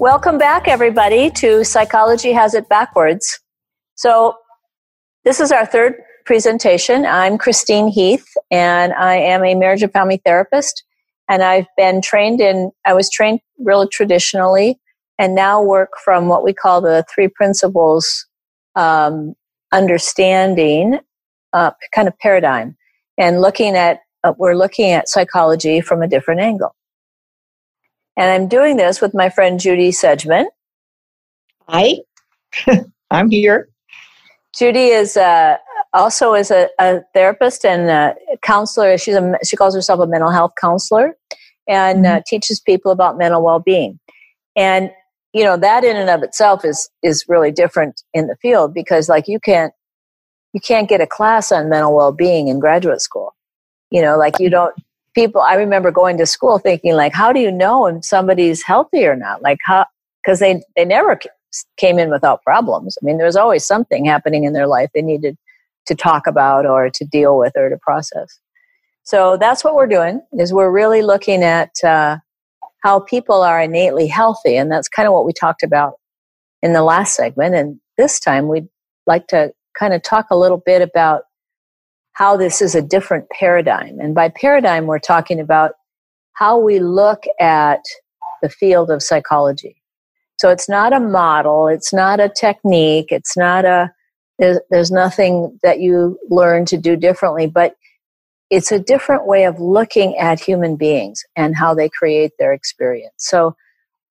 Welcome back, everybody, to Psychology Has It Backwards. So, this is our third presentation. I'm Christine Heath, and I am a marriage and family therapist. And I've been trained in, I was trained really traditionally, and now work from what we call the three principles um, understanding uh, kind of paradigm and looking at, uh, we're looking at psychology from a different angle. And I'm doing this with my friend Judy Sedgeman. Hi, I'm here. Judy is uh, also is a, a, therapist and a counselor. She's a, she calls herself a mental health counselor and uh, mm-hmm. uh, teaches people about mental well-being. And you know that in and of itself is is really different in the field because like you can't you can't get a class on mental well-being in graduate school. You know, like you don't people i remember going to school thinking like how do you know if somebody's healthy or not? Like how because they they never came in without problems. I mean there's always something happening in their life they needed to talk about or to deal with or to process. So that's what we're doing is we're really looking at uh, how people are innately healthy and that's kind of what we talked about in the last segment and this time we'd like to kind of talk a little bit about how this is a different paradigm. And by paradigm, we're talking about how we look at the field of psychology. So it's not a model, it's not a technique, it's not a, there's, nothing that you learn to do differently, but it's a different way of looking at human beings and how they create their experience. So,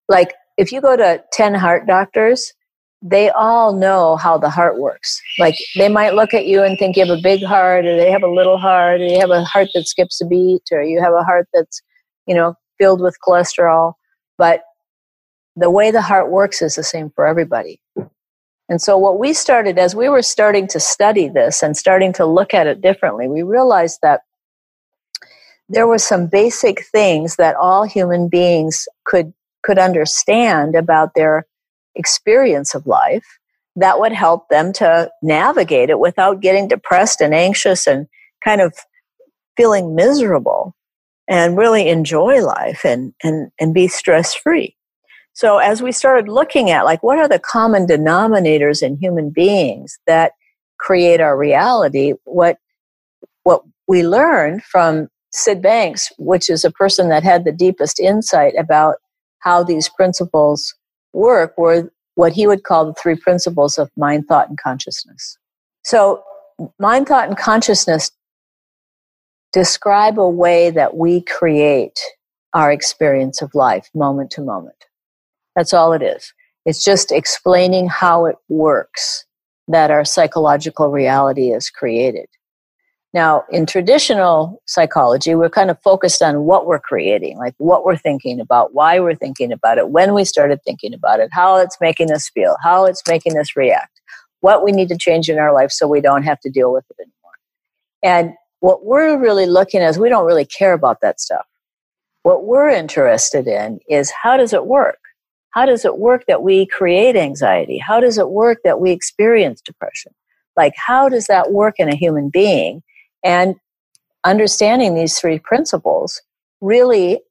like, if you go to 10 heart doctors, they all know how the heart works. Like they might look at you and think you have a big heart, or they have a little heart, or you have a heart that skips a beat, or you have a heart that's, you know, filled with cholesterol. But the way the heart works is the same for everybody. And so, what we started as we were starting to study this and starting to look at it differently, we realized that there were some basic things that all human beings could could understand about their experience of life that would help them to navigate it without getting depressed and anxious and kind of feeling miserable and really enjoy life and, and, and be stress free. So as we started looking at like what are the common denominators in human beings that create our reality, what what we learned from Syd Banks, which is a person that had the deepest insight about how these principles work were what he would call the three principles of mind, thought, and consciousness. So, mind, thought, and consciousness describe a way that we create our experience of life moment to moment. That's all it is. It's just explaining how it works that our psychological reality is created. Now, in traditional psychology, we're kind of focused on what we're creating, like what we're thinking about, why we're thinking about it, when we started thinking about it, how it's making us feel, how it's making us react, what we need to change in our life so we don't have to deal with it anymore. And what we're really looking at is we don't really care about that stuff. What we're interested in is how does it work? How does it work that we create anxiety? How does it work that we experience depression? Like, how does that work in a human being? And understanding these three principles really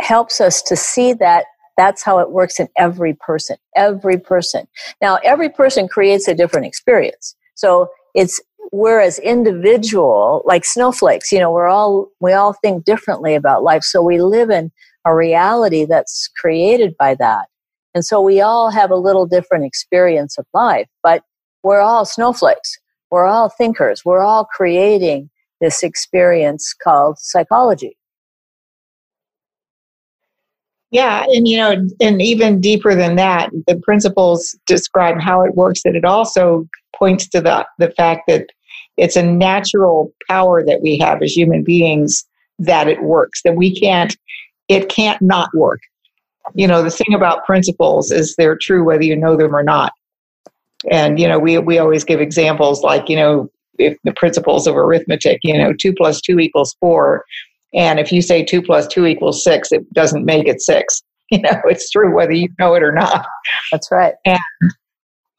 helps us to see that that's how it works in every person. Every person. Now, every person creates a different experience. So it's we're as individual, like snowflakes, you know, we're all, we all think differently about life. So we live in a reality that's created by that. And so we all have a little different experience of life, but we're all snowflakes. We're all thinkers. We're all creating this experience called psychology. Yeah, and you know, and even deeper than that, the principles describe how it works. That it also points to the the fact that it's a natural power that we have as human beings that it works. That we can't, it can't not work. You know, the thing about principles is they're true whether you know them or not. And, you know, we, we always give examples like, you know, if the principles of arithmetic, you know, two plus two equals four. And if you say two plus two equals six, it doesn't make it six. You know, it's true whether you know it or not. That's right. And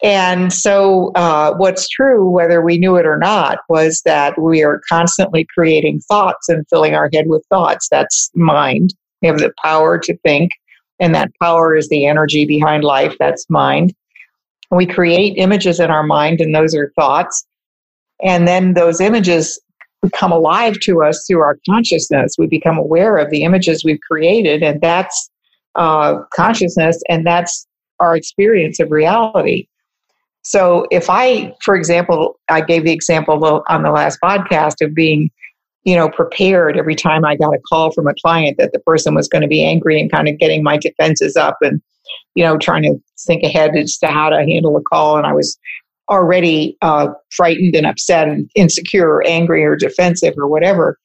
and so, uh, what's true, whether we knew it or not, was that we are constantly creating thoughts and filling our head with thoughts. That's mind. We have the power to think, and that power is the energy behind life. That's mind. We create images in our mind, and those are thoughts. And then those images become alive to us through our consciousness. We become aware of the images we've created, and that's uh, consciousness, and that's our experience of reality. So, if I, for example, I gave the example on the last podcast of being, you know, prepared every time I got a call from a client that the person was going to be angry and kind of getting my defenses up and, you know, trying to think ahead as to how to handle a call. And I was already uh, frightened and upset and insecure or angry or defensive or whatever.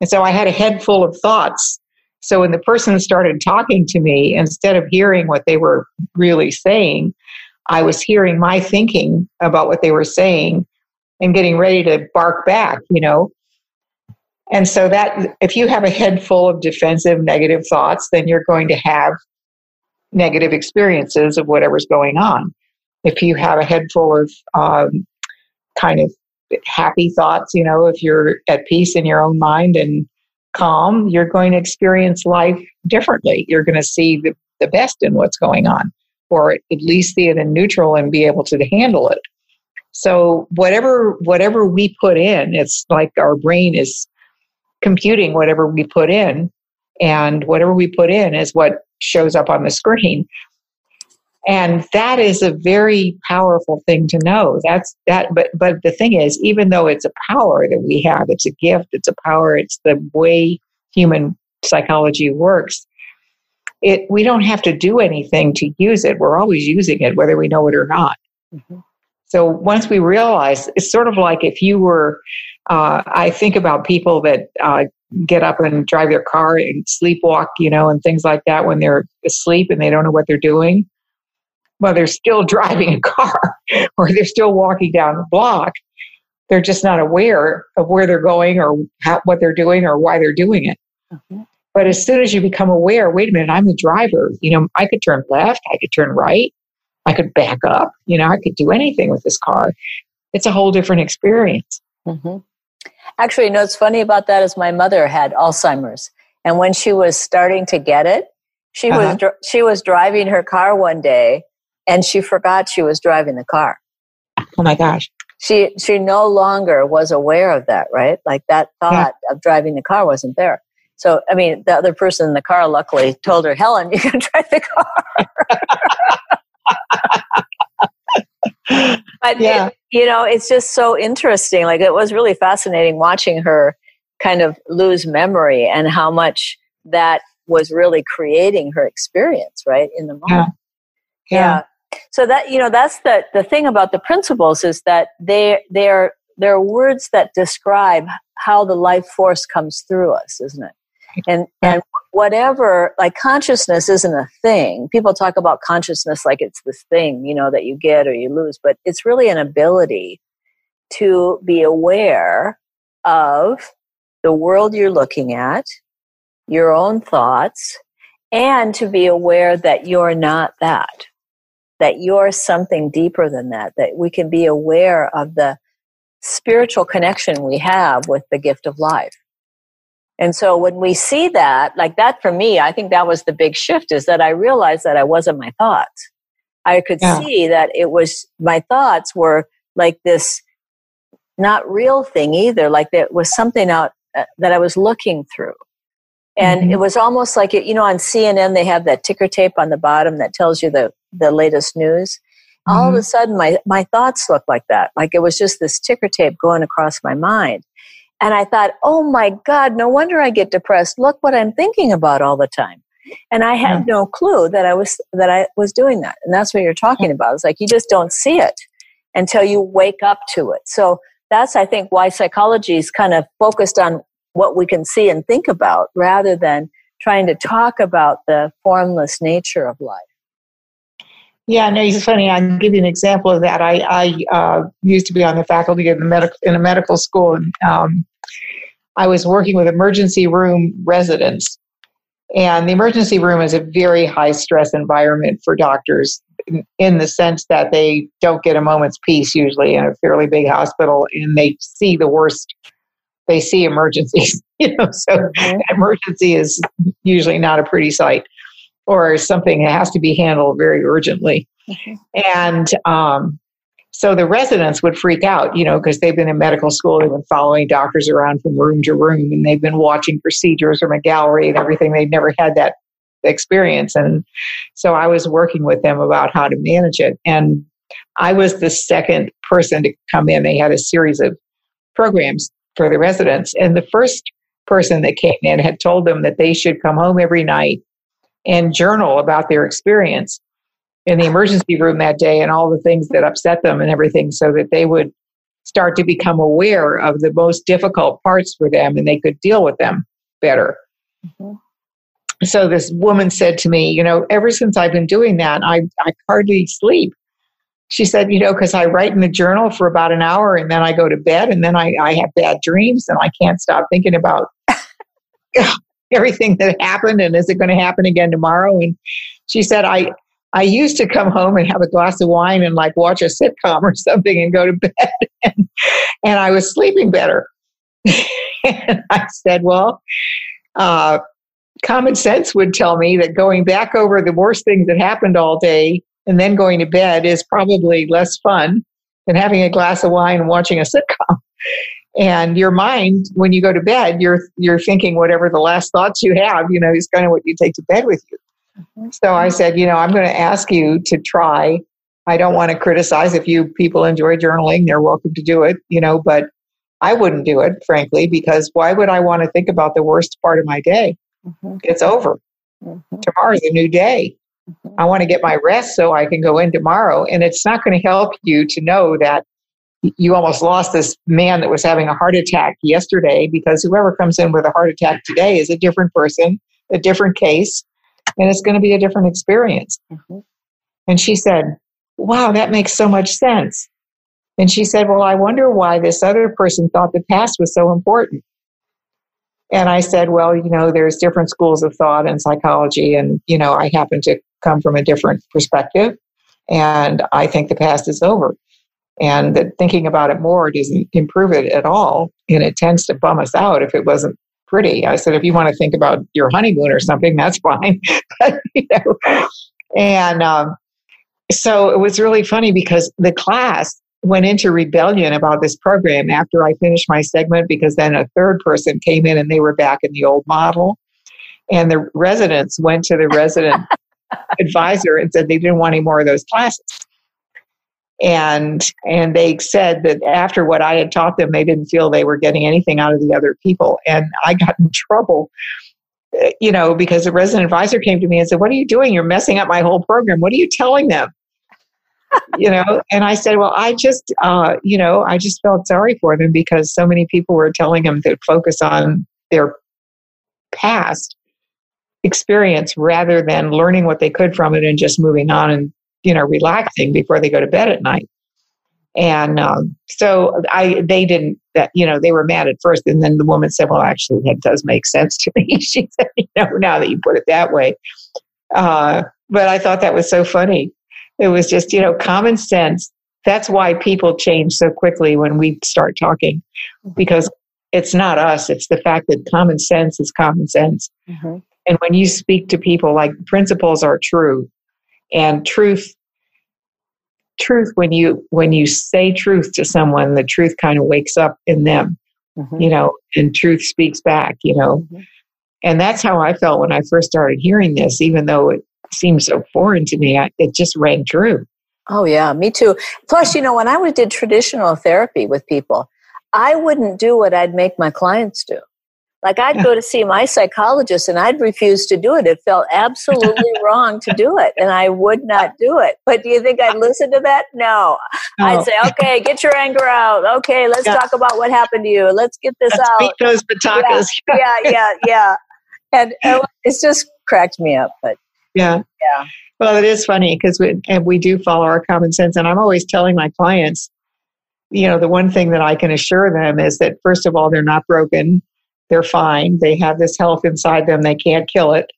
And so I had a head full of thoughts. So when the person started talking to me, instead of hearing what they were really saying, I was hearing my thinking about what they were saying and getting ready to bark back, you know. And so that if you have a head full of defensive negative thoughts, then you're going to have negative experiences of whatever's going on if you have a head full of um, kind of happy thoughts, you know, if you're at peace in your own mind and calm, you're going to experience life differently. You're going to see the, the best in what's going on, or at least see it in neutral and be able to handle it. So whatever whatever we put in, it's like our brain is computing whatever we put in, and whatever we put in is what shows up on the screen. And that is a very powerful thing to know. That's that but but the thing is, even though it's a power that we have, it's a gift, it's a power, it's the way human psychology works. It we don't have to do anything to use it. We're always using it, whether we know it or not. Mm-hmm. So once we realize, it's sort of like if you were, uh, I think about people that uh, get up and drive their car and sleepwalk, you know, and things like that when they're asleep and they don't know what they're doing well, they're still driving a car or they're still walking down the block. They're just not aware of where they're going or how, what they're doing or why they're doing it. Mm-hmm. But as soon as you become aware, wait a minute, I'm the driver. You know, I could turn left, I could turn right, I could back up. You know, I could do anything with this car. It's a whole different experience. Mm-hmm. Actually, you know what's funny about that is my mother had Alzheimer's, and when she was starting to get it, she uh-huh. was dr- she was driving her car one day, and she forgot she was driving the car. Oh my gosh. She she no longer was aware of that, right? Like that thought yeah. of driving the car wasn't there. So I mean, the other person in the car luckily told her, "Helen, you can drive the car." but yeah. It, you know, it's just so interesting. Like it was really fascinating watching her kind of lose memory and how much that was really creating her experience, right in the moment. Yeah. yeah. yeah so that you know that's the the thing about the principles is that they they're they're words that describe how the life force comes through us isn't it and and whatever like consciousness isn't a thing people talk about consciousness like it's this thing you know that you get or you lose but it's really an ability to be aware of the world you're looking at your own thoughts and to be aware that you're not that that you're something deeper than that, that we can be aware of the spiritual connection we have with the gift of life. And so when we see that, like that for me, I think that was the big shift is that I realized that I wasn't my thoughts. I could yeah. see that it was my thoughts were like this not real thing either, like there was something out uh, that I was looking through. And mm-hmm. it was almost like it, you know, on CNN, they have that ticker tape on the bottom that tells you the, the latest news. Mm-hmm. All of a mm-hmm. sudden, my, my thoughts looked like that. Like it was just this ticker tape going across my mind. And I thought, oh my God, no wonder I get depressed. Look what I'm thinking about all the time. And I had yeah. no clue that I was that I was doing that. And that's what you're talking about. It's like you just don't see it until you wake up to it. So that's I think why psychology is kind of focused on what we can see and think about rather than trying to talk about the formless nature of life. Yeah, no, it's funny. I'll give you an example of that. I, I uh, used to be on the faculty in, the medical, in a medical school, and um, I was working with emergency room residents. And the emergency room is a very high stress environment for doctors in, in the sense that they don't get a moment's peace usually in a fairly big hospital and they see the worst. They see emergencies, you know, so mm-hmm. emergency is usually not a pretty sight or something that has to be handled very urgently. Mm-hmm. And um, so the residents would freak out, you know, because they've been in medical school, they've been following doctors around from room to room, and they've been watching procedures from a gallery and everything. They've never had that experience. And so I was working with them about how to manage it. And I was the second person to come in. They had a series of programs for the residents. And the first person that came in had told them that they should come home every night and journal about their experience in the emergency room that day and all the things that upset them and everything so that they would start to become aware of the most difficult parts for them and they could deal with them better. Mm-hmm. So this woman said to me, you know, ever since I've been doing that, I, I hardly sleep. She said, you know, because I write in the journal for about an hour and then I go to bed and then I, I have bad dreams and I can't stop thinking about everything that happened and is it going to happen again tomorrow? And she said, I, I used to come home and have a glass of wine and like watch a sitcom or something and go to bed and, and I was sleeping better. and I said, well, uh, common sense would tell me that going back over the worst things that happened all day and then going to bed is probably less fun than having a glass of wine and watching a sitcom and your mind when you go to bed you're you're thinking whatever the last thoughts you have you know is kind of what you take to bed with you mm-hmm. so i said you know i'm going to ask you to try i don't want to criticize if you people enjoy journaling they're welcome to do it you know but i wouldn't do it frankly because why would i want to think about the worst part of my day mm-hmm. it's over mm-hmm. tomorrow's a new day mm-hmm. i want to get my rest so i can go in tomorrow and it's not going to help you to know that you almost lost this man that was having a heart attack yesterday because whoever comes in with a heart attack today is a different person, a different case, and it's going to be a different experience. Mm-hmm. And she said, Wow, that makes so much sense. And she said, Well, I wonder why this other person thought the past was so important. And I said, Well, you know, there's different schools of thought in psychology, and, you know, I happen to come from a different perspective. And I think the past is over and that thinking about it more doesn't improve it at all. And it tends to bum us out if it wasn't pretty. I said if you want to think about your honeymoon or something that's fine. But, you know and um, so it was really funny because the class went into rebellion about this program after i finished my segment because then a third person came in and they were back in the old model. And the residents went to the resident advisor and said they didn't want any more of those classes and and they said that after what I had taught them, they didn't feel they were getting anything out of the other people, and I got in trouble. Eh, you know, because the resident advisor came to me and said, "What are you doing? You're messing up my whole program. What are you telling them?" you know, and I said, "Well, I just, uh, you know, I just felt sorry for them because so many people were telling them to focus on their past experience rather than learning what they could from it and just moving on and you know, relaxing before they go to bed at night. And um, so I, they didn't, that, you know, they were mad at first. And then the woman said, well, actually, that does make sense to me. she said, you know, now that you put it that way. Uh, but I thought that was so funny. It was just, you know, common sense. That's why people change so quickly when we start talking, because it's not us. It's the fact that common sense is common sense. Mm-hmm. And when you speak to people, like principles are true, and truth truth when you when you say truth to someone the truth kind of wakes up in them mm-hmm. you know and truth speaks back you know mm-hmm. and that's how i felt when i first started hearing this even though it seemed so foreign to me I, it just rang true oh yeah me too plus you know when i did traditional therapy with people i wouldn't do what i'd make my clients do like I'd go to see my psychologist and I'd refuse to do it. It felt absolutely wrong to do it and I would not do it. But do you think I'd listen to that? No. I'd say, okay, get your anger out. Okay, let's yeah. talk about what happened to you. Let's get this let's out. those batakas. Yeah, yeah, yeah, yeah. And it's just cracked me up. But yeah. Yeah. Well, it is funny because we, and we do follow our common sense. And I'm always telling my clients, you know, the one thing that I can assure them is that, first of all, they're not broken. They're fine. They have this health inside them. They can't kill it,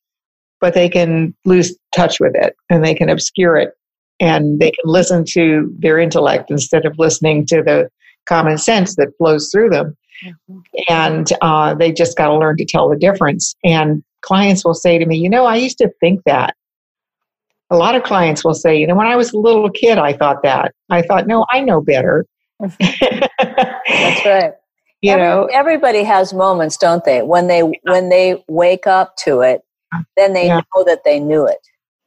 but they can lose touch with it and they can obscure it and they can listen to their intellect instead of listening to the common sense that flows through them. Mm-hmm. And uh, they just got to learn to tell the difference. And clients will say to me, you know, I used to think that. A lot of clients will say, you know, when I was a little kid, I thought that. I thought, no, I know better. That's right. You Every, know, everybody has moments, don't they? When they when they wake up to it, then they Yeah. know that they knew it.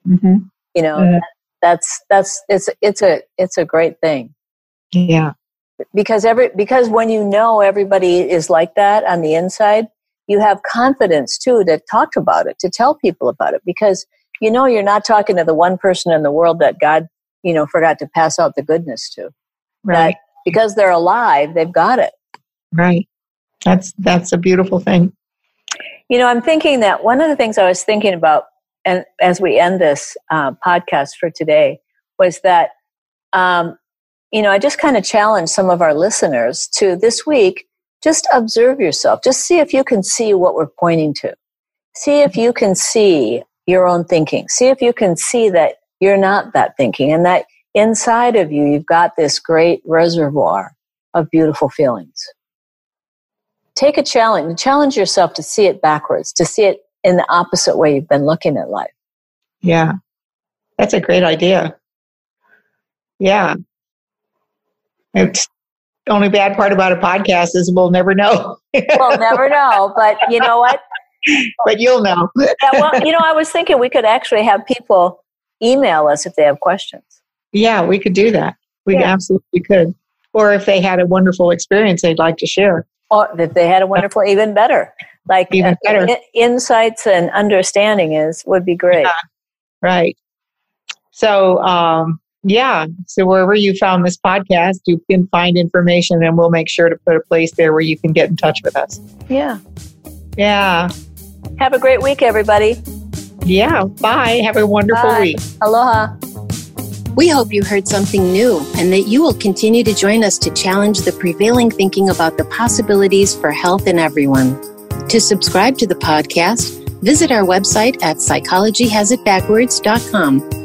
hmm You know, Mhm. that's that's it's it's a it's a great thing yeah, because every because when you know everybody is like that on the inside, you have confidence too to talk about it, to tell people about it because you know you're not talking to the one person in the world that God, you know, forgot to pass out the goodness to. right, Because they're alive, they've got it. Right. That's that's a beautiful thing. You know, I'm thinking that one of the things I was thinking about, and as we end this uh, podcast for today, was that, um, you know, I just kind of challenge some of our listeners to this week just observe yourself, just see if you can see what we're pointing to, see if you can see your own thinking, see if you can see that you're not that thinking, and that inside of you, you've got this great reservoir of beautiful feelings take a challenge challenge yourself to see it backwards to see it in the opposite way you've been looking at life Yeah, that's a great idea. Yeah, it's the only bad part about a podcast is we'll never know, we'll never know but you know what but you'll know. yeah, well you know i was thinking we could actually have people email us if they have questions Yeah, we could do that. We Yeah. absolutely could. Or if they had a wonderful experience they'd like to share. Or if they had a wonderful even better like Even uh, better. insights and understanding is would be great Right. So, um, yeah. So wherever you found this podcast, you can find information and we'll make sure to put a place there where you can get in touch with us. yeah Yeah. have a great week everybody Yeah. Bye. Have a wonderful Bye. week. aloha We hope you heard something new and that you will continue to join us to challenge the prevailing thinking about the possibilities for health in everyone. To subscribe to the podcast, visit our website at psychologyhasitbackwards.com